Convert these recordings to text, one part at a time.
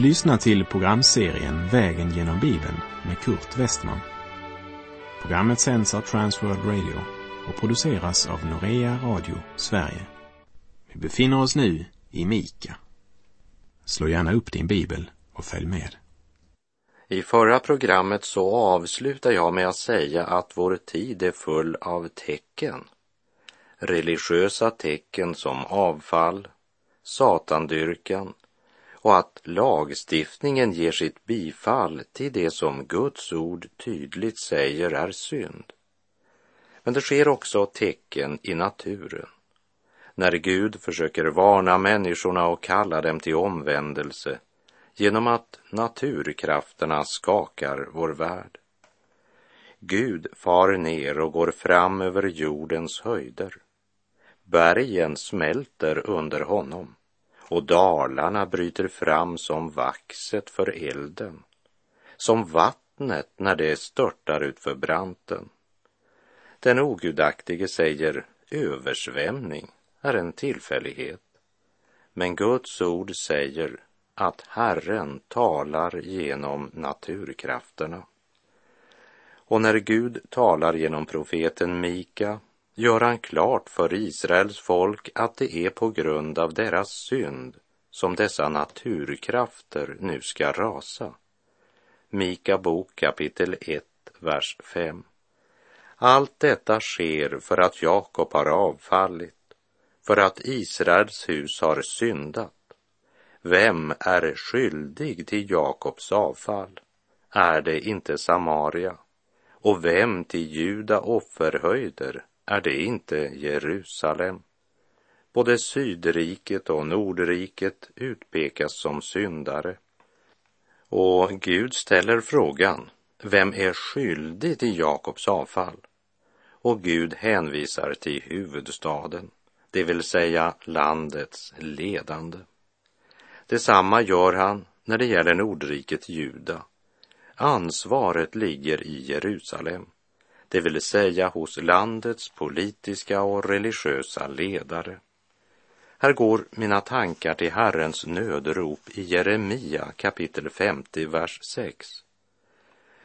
Du lyssnar till programserien Vägen genom Bibeln med Kurt Westman. Programmet sänds av Transworld Radio och produceras av Norea Radio Sverige. Vi befinner oss nu i Mika. Slå gärna upp din bibel och följ med. I förra programmet så avslutar jag med att säga att vår tid är full av tecken. Religiösa tecken som avfall, satandyrkan och att lagstiftningen ger sitt bifall till det som Guds ord tydligt säger är synd. Men det sker också tecken i naturen. När Gud försöker varna människorna och kalla dem till omvändelse genom att naturkrafterna skakar vår värld. Gud far ner och går fram över jordens höjder. Bergen smälter under honom och dalarna bryter fram som vaxet för elden, som vattnet när det störtar utför branten. Den ogudaktige säger översvämning är en tillfällighet, men Guds ord säger att Herren talar genom naturkrafterna. Och när Gud talar genom profeten Mika gör han klart för Israels folk att det är på grund av deras synd som dessa naturkrafter nu ska rasa. Mika bok kapitel 1, vers 5. Allt detta sker för att Jakob har avfallit, för att Israels hus har syndat. Vem är skyldig till Jakobs avfall? Är det inte Samaria? Och vem till Juda offerhöjder? Är det inte Jerusalem. Både Sydriket och Nordriket utpekas som syndare. Och Gud ställer frågan, vem är skyldig till Jakobs avfall? Och Gud hänvisar till huvudstaden, det vill säga landets ledande. Detsamma gör han när det gäller Nordriket Juda. Ansvaret ligger i Jerusalem det vill säga hos landets politiska och religiösa ledare. Här går mina tankar till Herrens nödrop i Jeremia kapitel 50, vers 6.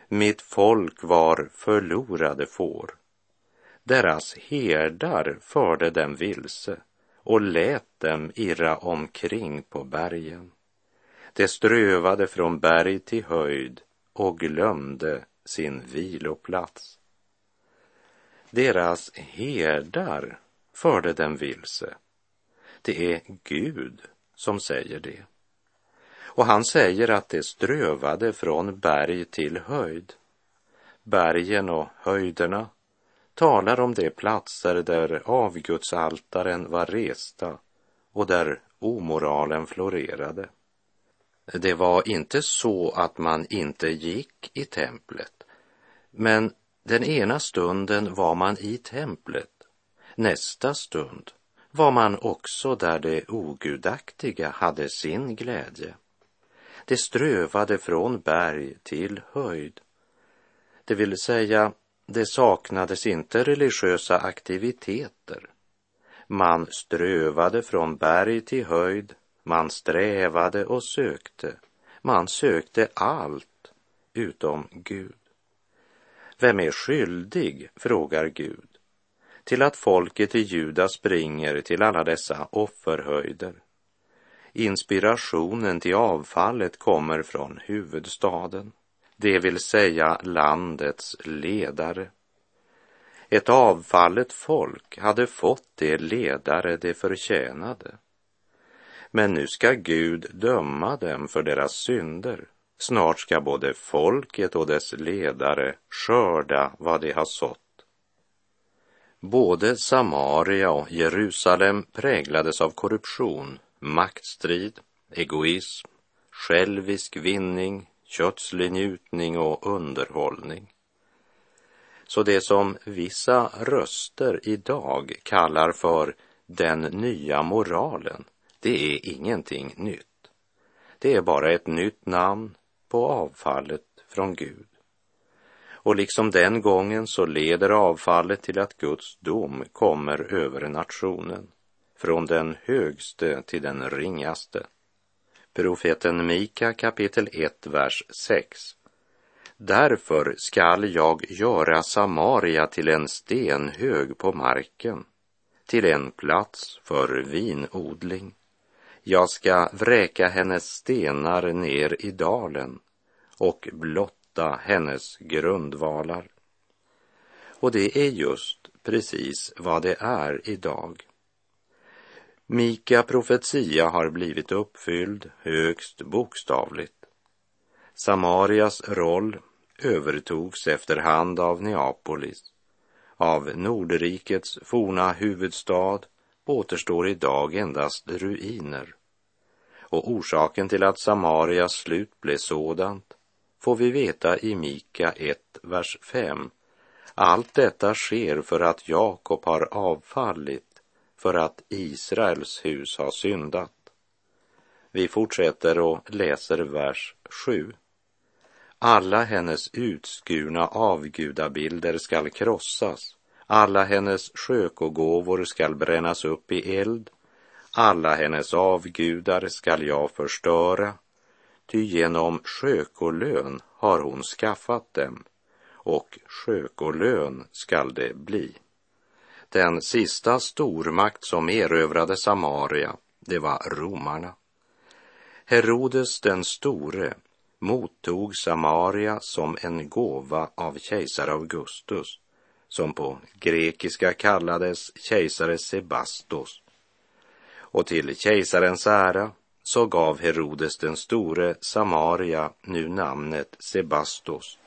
Mitt folk var förlorade får. Deras herdar förde dem vilse och lät dem irra omkring på bergen. De strövade från berg till höjd och glömde sin viloplats. Deras herdar förde dem vilse. Det är Gud som säger det. Och han säger att det strövade från berg till höjd. Bergen och höjderna talar om de platser där avgudsaltaren var resta och där omoralen florerade. Det var inte så att man inte gick i templet, men den ena stunden var man i templet, nästa stund var man också där det ogudaktiga hade sin glädje. Det strövade från berg till höjd. Det vill säga, det saknades inte religiösa aktiviteter. Man strövade från berg till höjd, man strävade och sökte. Man sökte allt utom Gud. Vem är skyldig, frågar Gud, till att folket i Juda springer till alla dessa offerhöjder? Inspirationen till avfallet kommer från huvudstaden, det vill säga landets ledare. Ett avfallet folk hade fått de ledare de förtjänade. Men nu ska Gud döma dem för deras synder Snart ska både folket och dess ledare skörda vad de har sått. Både Samaria och Jerusalem präglades av korruption, maktstrid, egoism, självisk vinning, kötslig njutning och underhållning. Så det som vissa röster idag kallar för den nya moralen, det är ingenting nytt. Det är bara ett nytt namn på avfallet från Gud. Och liksom den gången så leder avfallet till att Guds dom kommer över nationen, från den högste till den ringaste. Profeten Mika kapitel 1, vers 6. Därför skall jag göra Samaria till en stenhög på marken, till en plats för vinodling. Jag ska vräka hennes stenar ner i dalen och blotta hennes grundvalar. Och det är just precis vad det är idag. Mika profetia har blivit uppfylld högst bokstavligt. Samarias roll övertogs efterhand av Neapolis. Av Nordrikets forna huvudstad återstår idag endast ruiner. Och orsaken till att Samarias slut blev sådant får vi veta i Mika 1, vers 5. Allt detta sker för att Jakob har avfallit, för att Israels hus har syndat. Vi fortsätter och läser vers 7. Alla hennes utskurna avgudabilder skall krossas, alla hennes skökogåvor skall brännas upp i eld, alla hennes avgudar skall jag förstöra, ty genom skökolön har hon skaffat dem, och skökolön skall det bli. Den sista stormakt som erövrade Samaria, det var romarna. Herodes den store mottog Samaria som en gåva av kejsar Augustus, som på grekiska kallades kejsare Sebastos. Och till kejsarens ära så gav Herodes den store Samaria nu namnet Sebastos.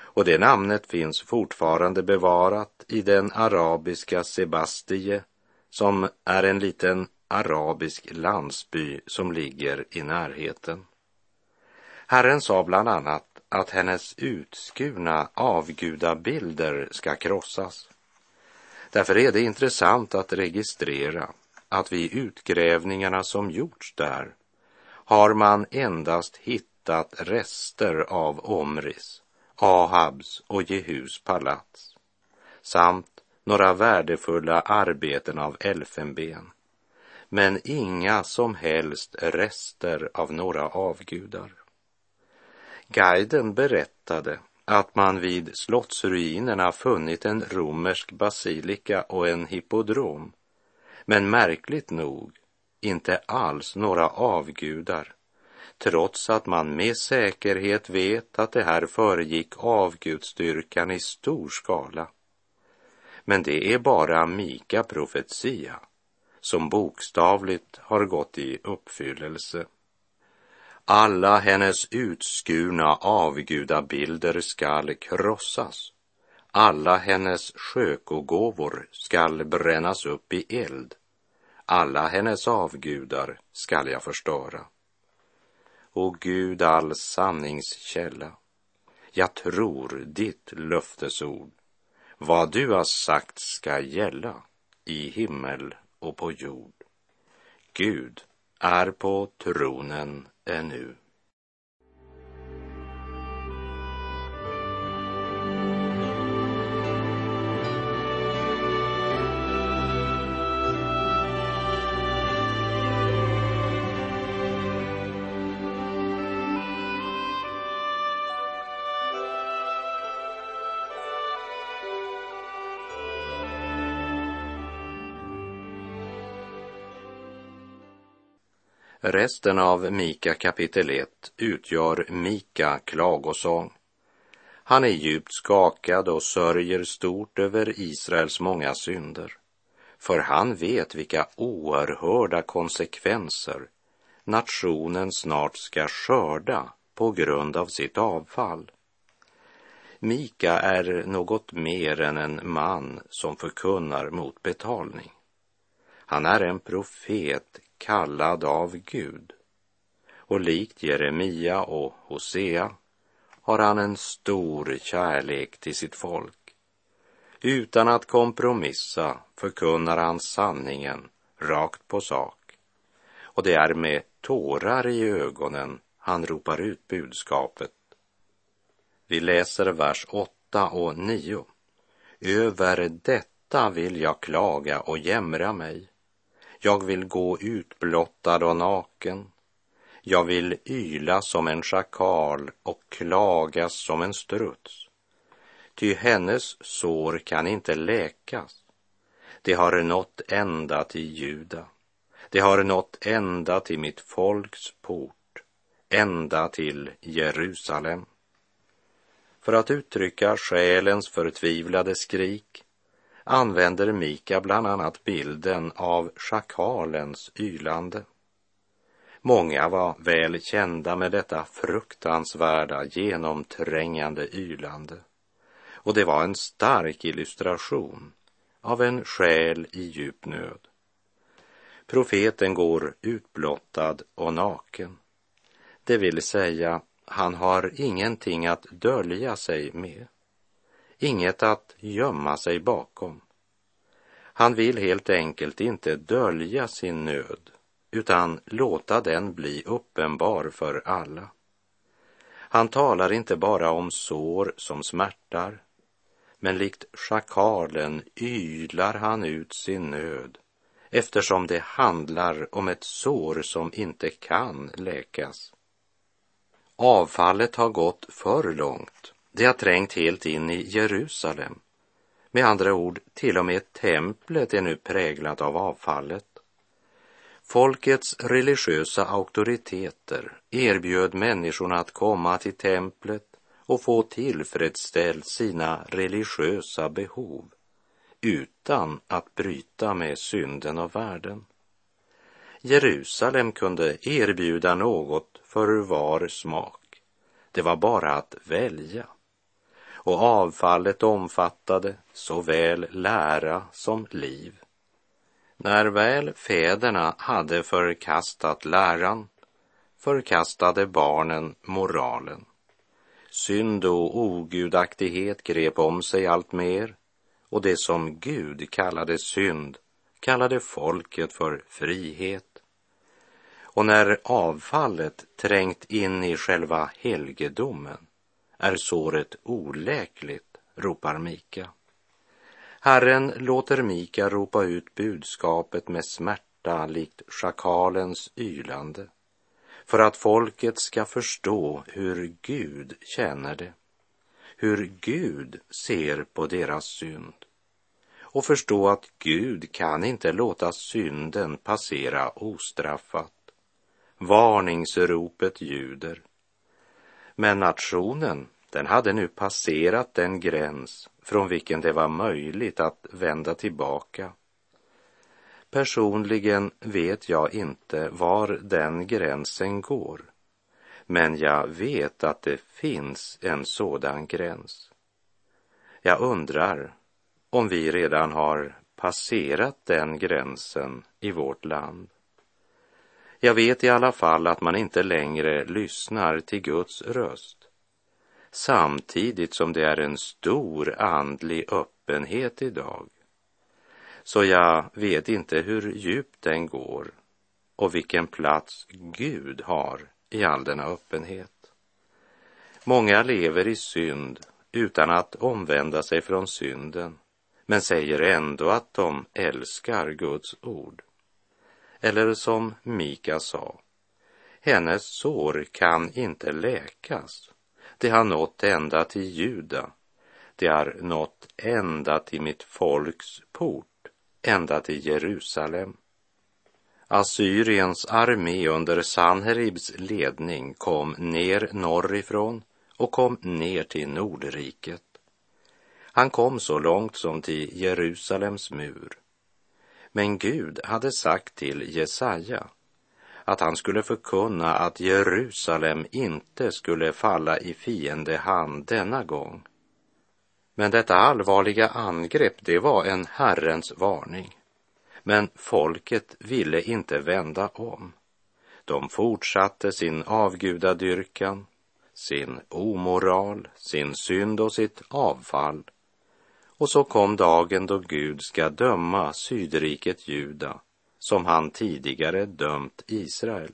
Och det namnet finns fortfarande bevarat i den arabiska Sebastie, som är en liten arabisk landsby som ligger i närheten. Herren sa bland annat att hennes utskurna avgudabilder ska krossas. Därför är det intressant att registrera att vid utgrävningarna som gjorts där har man endast hittat rester av Omris, Ahabs och Jehus palats samt några värdefulla arbeten av elfenben men inga som helst rester av några avgudar. Guiden berättade att man vid slottsruinerna funnit en romersk basilika och en hippodrom, men märkligt nog inte alls några avgudar, trots att man med säkerhet vet att det här föregick avgudstyrkan i stor skala. Men det är bara Mika profetia som bokstavligt har gått i uppfyllelse. Alla hennes utskurna avgudabilder skall krossas. Alla hennes skökogåvor skall brännas upp i eld. Alla hennes avgudar skall jag förstöra. O Gud, all sanningskälla, jag tror ditt löftesord. Vad du har sagt ska gälla i himmel och på jord. Gud är på tronen ännu. Resten av Mika kapitel 1 utgör Mika klagosång. Han är djupt skakad och sörjer stort över Israels många synder. För han vet vilka oerhörda konsekvenser nationen snart ska skörda på grund av sitt avfall. Mika är något mer än en man som förkunnar mot betalning. Han är en profet kallad av Gud. Och likt Jeremia och Hosea har han en stor kärlek till sitt folk. Utan att kompromissa förkunnar han sanningen rakt på sak. Och det är med tårar i ögonen han ropar ut budskapet. Vi läser vers 8 och 9. Över detta vill jag klaga och jämra mig jag vill gå utblottad och naken. Jag vill yla som en schakal och klagas som en struts. Ty hennes sår kan inte läkas. Det har nått ända till Juda. Det har nått ända till mitt folks port, ända till Jerusalem. För att uttrycka själens förtvivlade skrik använder Mika bland annat bilden av schakalens ylande. Många var väl kända med detta fruktansvärda, genomträngande ylande. Och det var en stark illustration av en själ i djup nöd. Profeten går utblottad och naken. Det vill säga, han har ingenting att dölja sig med. Inget att gömma sig bakom. Han vill helt enkelt inte dölja sin nöd utan låta den bli uppenbar för alla. Han talar inte bara om sår som smärtar, men likt schakalen ylar han ut sin nöd eftersom det handlar om ett sår som inte kan läkas. Avfallet har gått för långt. Det har trängt helt in i Jerusalem. Med andra ord, till och med templet är nu präglat av avfallet. Folkets religiösa auktoriteter erbjöd människorna att komma till templet och få tillfredsställt sina religiösa behov utan att bryta med synden och världen. Jerusalem kunde erbjuda något för var smak. Det var bara att välja. Och avfallet omfattade såväl lära som liv. När väl fäderna hade förkastat läran förkastade barnen moralen. Synd och ogudaktighet grep om sig allt mer och det som Gud kallade synd kallade folket för frihet. Och när avfallet trängt in i själva helgedomen är såret oläkligt, ropar Mika. Herren låter Mika ropa ut budskapet med smärta likt schakalens ylande för att folket ska förstå hur Gud känner det, hur Gud ser på deras synd och förstå att Gud kan inte låta synden passera ostraffat. Varningsropet ljuder. Men nationen, den hade nu passerat den gräns från vilken det var möjligt att vända tillbaka. Personligen vet jag inte var den gränsen går, men jag vet att det finns en sådan gräns. Jag undrar om vi redan har passerat den gränsen i vårt land. Jag vet i alla fall att man inte längre lyssnar till Guds röst samtidigt som det är en stor andlig öppenhet idag. Så jag vet inte hur djupt den går och vilken plats Gud har i all denna öppenhet. Många lever i synd utan att omvända sig från synden, men säger ändå att de älskar Guds ord. Eller som Mika sa, hennes sår kan inte läkas det har nått ända till Juda. Det har nått ända till mitt folks port, ända till Jerusalem. Assyriens armé under Sanheribs ledning kom ner norrifrån och kom ner till Nordriket. Han kom så långt som till Jerusalems mur. Men Gud hade sagt till Jesaja att han skulle förkunna att Jerusalem inte skulle falla i fiendehand denna gång. Men detta allvarliga angrepp, det var en Herrens varning. Men folket ville inte vända om. De fortsatte sin avgudadyrkan, sin omoral, sin synd och sitt avfall. Och så kom dagen då Gud ska döma sydriket Juda som han tidigare dömt Israel.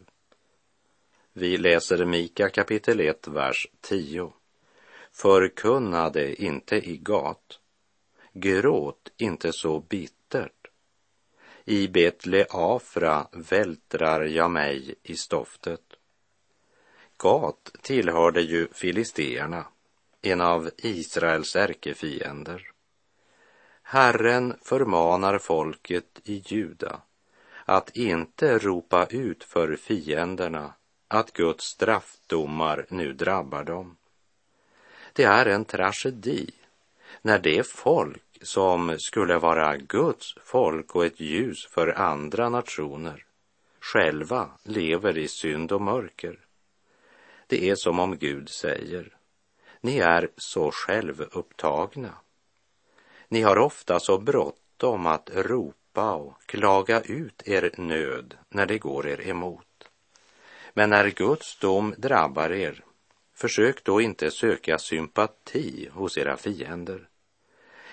Vi läser Mika kapitel 1, vers 10. Förkunnade inte i gat, gråt inte så bittert. I Betle Afra vältrar jag mig i stoftet Gat tillhörde ju filisteerna, en av Israels ärkefiender. Herren förmanar folket i Juda att inte ropa ut för fienderna att Guds straffdomar nu drabbar dem. Det är en tragedi när det folk som skulle vara Guds folk och ett ljus för andra nationer själva lever i synd och mörker. Det är som om Gud säger, ni är så självupptagna. Ni har ofta så bråttom att ropa och klaga ut er nöd när det går er emot. Men när Guds dom drabbar er, försök då inte söka sympati hos era fiender.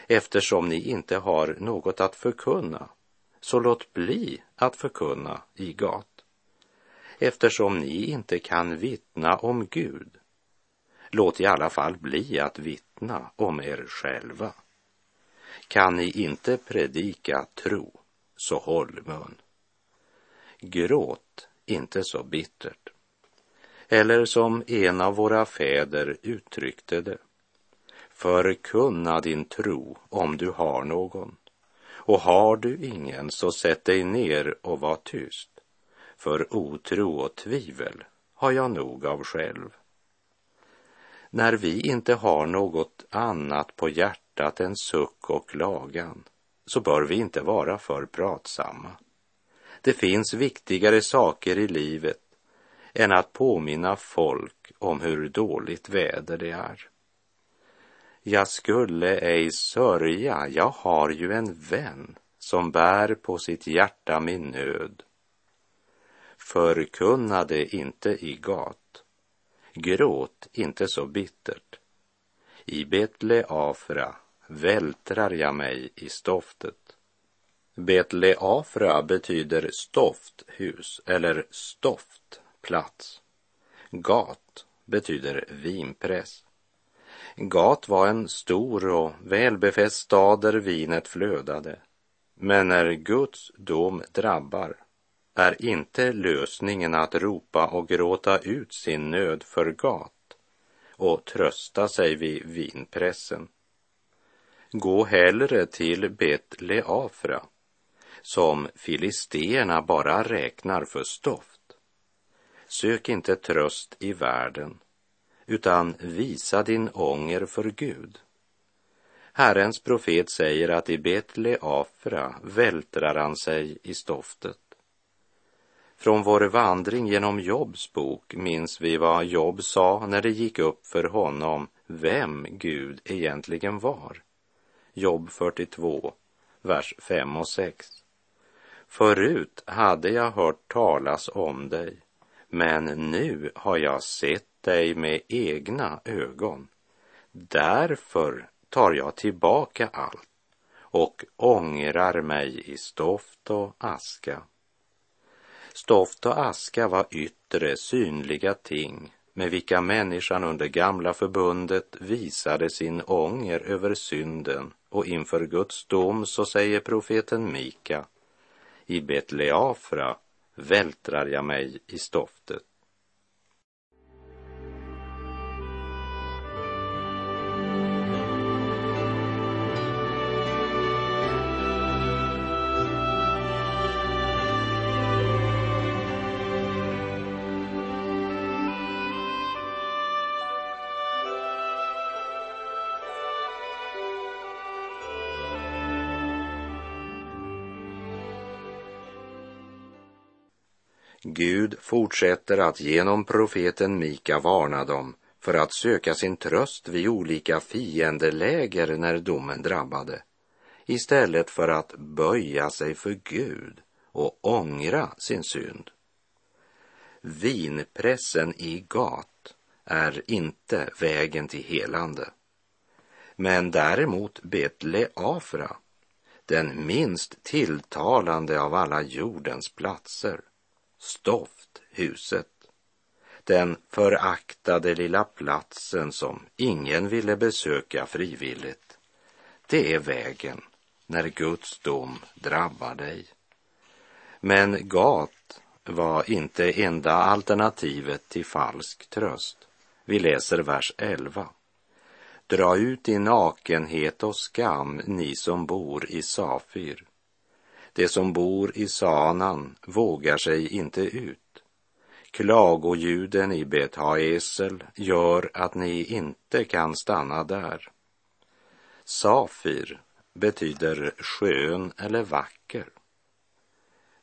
Eftersom ni inte har något att förkunna, så låt bli att förkunna i gat. Eftersom ni inte kan vittna om Gud, låt i alla fall bli att vittna om er själva. Kan ni inte predika tro, så håll mun. Gråt inte så bittert. Eller som en av våra fäder uttryckte det. Förkunna din tro om du har någon. Och har du ingen så sätt dig ner och var tyst. För otro och tvivel har jag nog av själv. När vi inte har något annat på hjärtat en suck och lagan så bör vi inte vara för pratsamma. Det finns viktigare saker i livet än att påminna folk om hur dåligt väder det är. Jag skulle ej sörja, jag har ju en vän som bär på sitt hjärta min nöd. Förkunnade inte i gat, gråt inte så bittert. I Betle Afra vältrar jag mig i stoftet. Betleafra betyder stofthus eller stoftplats. Gat betyder vinpress. Gat var en stor och välbefäst stad där vinet flödade. Men när Guds dom drabbar är inte lösningen att ropa och gråta ut sin nöd för gat och trösta sig vid vinpressen. Gå hellre till Betleafra som filisterna bara räknar för stoft. Sök inte tröst i världen utan visa din ånger för Gud. Herrens profet säger att i Betleafra vältrar han sig i stoftet. Från vår vandring genom Jobs bok minns vi vad Job sa när det gick upp för honom vem Gud egentligen var. Jobb 42, vers 5 och 6. Förut hade jag hört talas om dig, men nu har jag sett dig med egna ögon. Därför tar jag tillbaka allt och ångrar mig i stoft och aska. Stoft och aska var yttre, synliga ting med vilka människan under gamla förbundet visade sin ånger över synden och inför Guds dom så säger profeten Mika i Betleafra vältrar jag mig i stoftet. Gud fortsätter att genom profeten Mika varna dem för att söka sin tröst vid olika fiendeläger när domen drabbade, istället för att böja sig för Gud och ångra sin synd. Vinpressen i gat är inte vägen till helande. Men däremot Betle Afra, den minst tilltalande av alla jordens platser, stofthuset. Den föraktade lilla platsen som ingen ville besöka frivilligt. Det är vägen när Guds dom drabbar dig. Men Gat var inte enda alternativet till falsk tröst. Vi läser vers 11. Dra ut i nakenhet och skam, ni som bor i Safir. De som bor i Sanan vågar sig inte ut. Klagoljuden i Bet-Haesel gör att ni inte kan stanna där. Safir betyder skön eller vacker.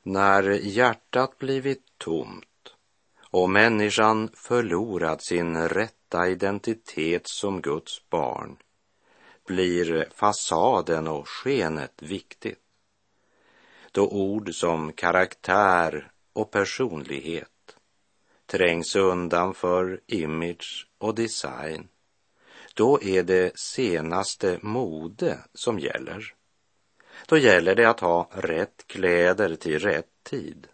När hjärtat blivit tomt och människan förlorat sin rätta identitet som Guds barn blir fasaden och skenet viktigt. Då ord som karaktär och personlighet trängs undan för image och design, då är det senaste mode som gäller. Då gäller det att ha rätt kläder till rätt tid.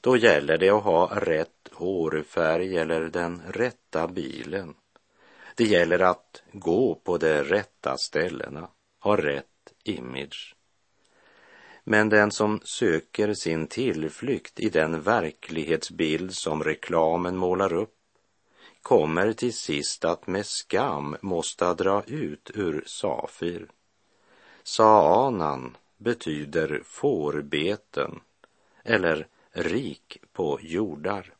Då gäller det att ha rätt hårfärg eller den rätta bilen. Det gäller att gå på de rätta ställena, ha rätt image. Men den som söker sin tillflykt i den verklighetsbild som reklamen målar upp kommer till sist att med skam måste dra ut ur Safir Saanan betyder fårbeten eller rik på jordar.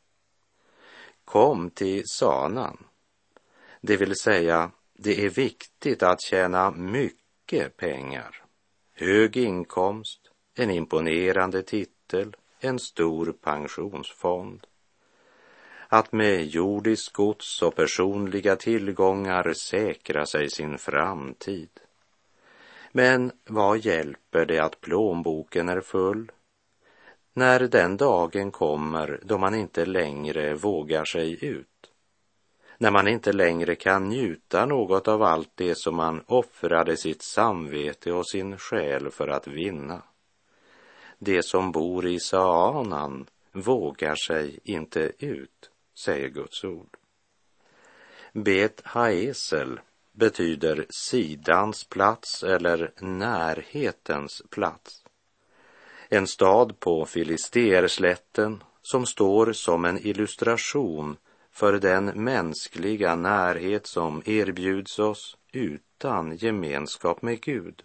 Kom till Sanan, det vill säga det är viktigt att tjäna mycket pengar, hög inkomst, en imponerande titel, en stor pensionsfond. Att med jordisk gods och personliga tillgångar säkra sig sin framtid men vad hjälper det att plånboken är full när den dagen kommer då man inte längre vågar sig ut? När man inte längre kan njuta något av allt det som man offrade sitt samvete och sin själ för att vinna. Det som bor i Saanan vågar sig inte ut, säger Guds ord. Bet Haesel betyder sidans plats eller närhetens plats. En stad på Filisterslätten som står som en illustration för den mänskliga närhet som erbjuds oss utan gemenskap med Gud.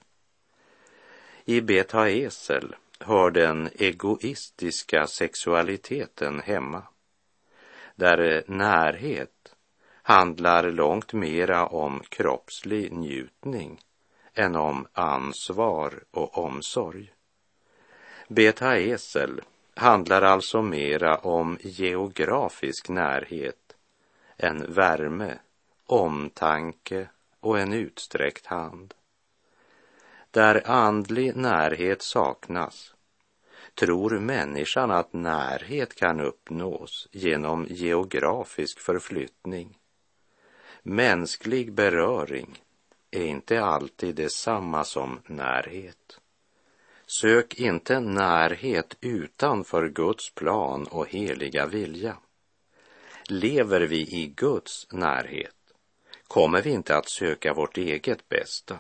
I bet haesel hör den egoistiska sexualiteten hemma, där närhet handlar långt mera om kroppslig njutning än om ansvar och omsorg. Beta Esel handlar alltså mera om geografisk närhet än värme, omtanke och en utsträckt hand. Där andlig närhet saknas tror människan att närhet kan uppnås genom geografisk förflyttning Mänsklig beröring är inte alltid detsamma som närhet. Sök inte närhet utanför Guds plan och heliga vilja. Lever vi i Guds närhet kommer vi inte att söka vårt eget bästa,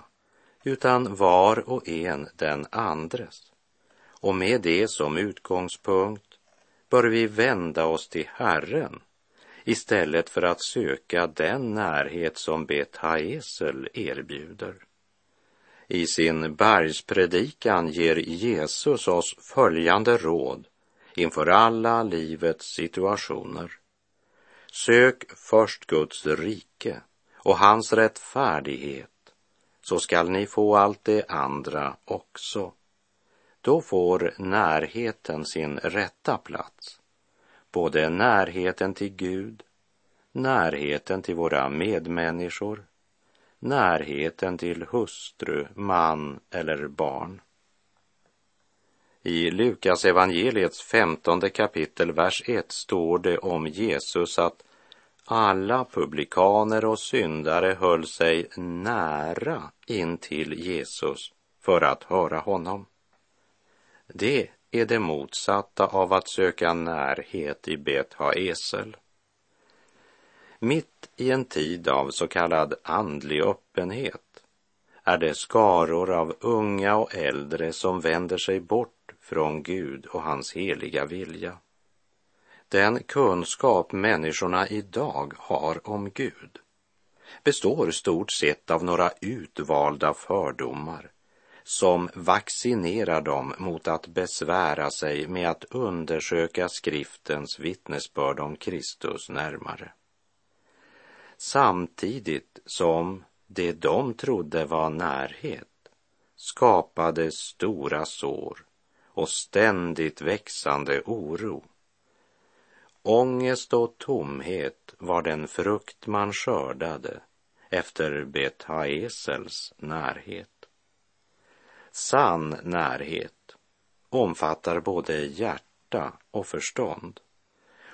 utan var och en den andres. Och med det som utgångspunkt bör vi vända oss till Herren istället för att söka den närhet som Bet Haesel erbjuder. I sin bergspredikan ger Jesus oss följande råd inför alla livets situationer. Sök först Guds rike och hans rättfärdighet så skall ni få allt det andra också. Då får närheten sin rätta plats både närheten till Gud, närheten till våra medmänniskor, närheten till hustru, man eller barn. I Lukas evangeliets femtonde kapitel, vers 1 står det om Jesus att alla publikaner och syndare höll sig nära in till Jesus för att höra honom. Det är det motsatta av att söka närhet i Bet Esel. Mitt i en tid av så kallad andlig öppenhet är det skaror av unga och äldre som vänder sig bort från Gud och hans heliga vilja. Den kunskap människorna idag har om Gud består stort sett av några utvalda fördomar som vaccinerar dem mot att besvära sig med att undersöka skriftens vittnesbörd om Kristus närmare. Samtidigt som det de trodde var närhet skapade stora sår och ständigt växande oro. Ångest och tomhet var den frukt man skördade efter Betaesels närhet. Sann närhet omfattar både hjärta och förstånd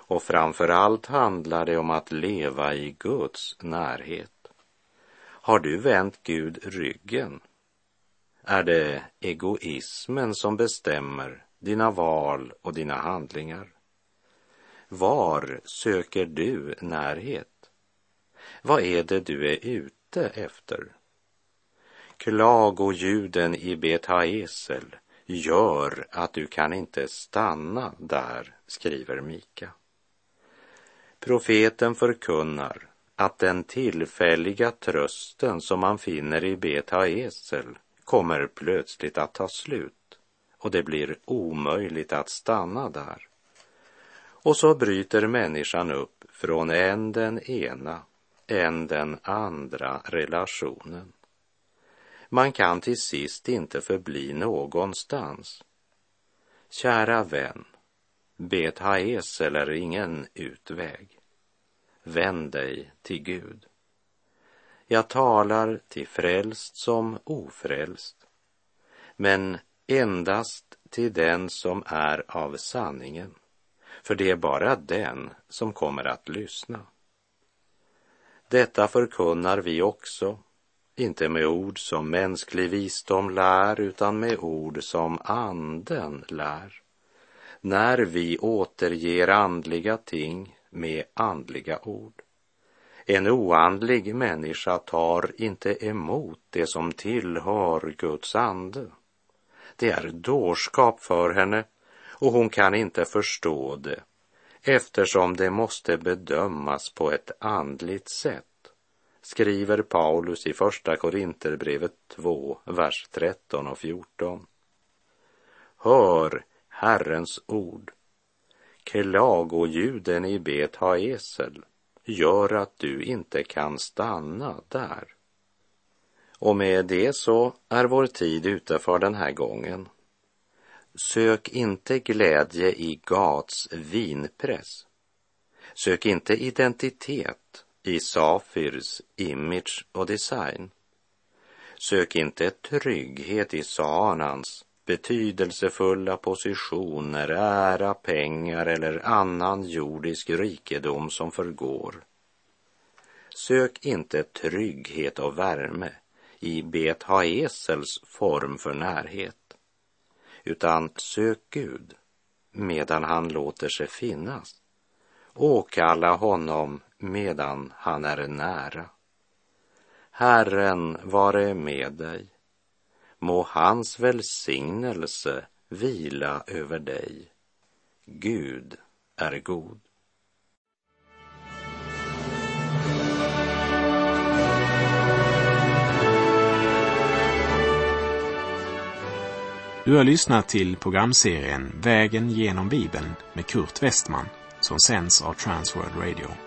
och framför allt handlar det om att leva i Guds närhet. Har du vänt Gud ryggen? Är det egoismen som bestämmer dina val och dina handlingar? Var söker du närhet? Vad är det du är ute efter? Klagoljuden i Betaesel gör att du kan inte stanna där, skriver Mika. Profeten förkunnar att den tillfälliga trösten som man finner i Betaesel kommer plötsligt att ta slut och det blir omöjligt att stanna där. Och så bryter människan upp från en den ena, en den andra relationen. Man kan till sist inte förbli någonstans. Kära vän, Bet Haesel är ingen utväg. Vänd dig till Gud. Jag talar till frälst som ofrälst, men endast till den som är av sanningen, för det är bara den som kommer att lyssna. Detta förkunnar vi också inte med ord som mänsklig visdom lär, utan med ord som anden lär. När vi återger andliga ting med andliga ord. En oandlig människa tar inte emot det som tillhör Guds ande. Det är dårskap för henne och hon kan inte förstå det eftersom det måste bedömas på ett andligt sätt skriver Paulus i Första Korinterbrevet 2, vers 13 och 14. Hör Herrens ord. Klagoljuden i Bet Haesel gör att du inte kan stanna där. Och med det så är vår tid ute för den här gången. Sök inte glädje i Gats vinpress. Sök inte identitet i Safirs image och design. Sök inte trygghet i Sanans betydelsefulla positioner, ära, pengar eller annan jordisk rikedom som förgår. Sök inte trygghet och värme i Bet Haesels form för närhet, utan sök Gud medan han låter sig finnas. Åkalla honom medan han är nära. Herren vare med dig. Må hans välsignelse vila över dig. Gud är god. Du har lyssnat till programserien Vägen genom Bibeln med Kurt Westman som sänds av Transworld Radio.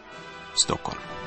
Stockholm.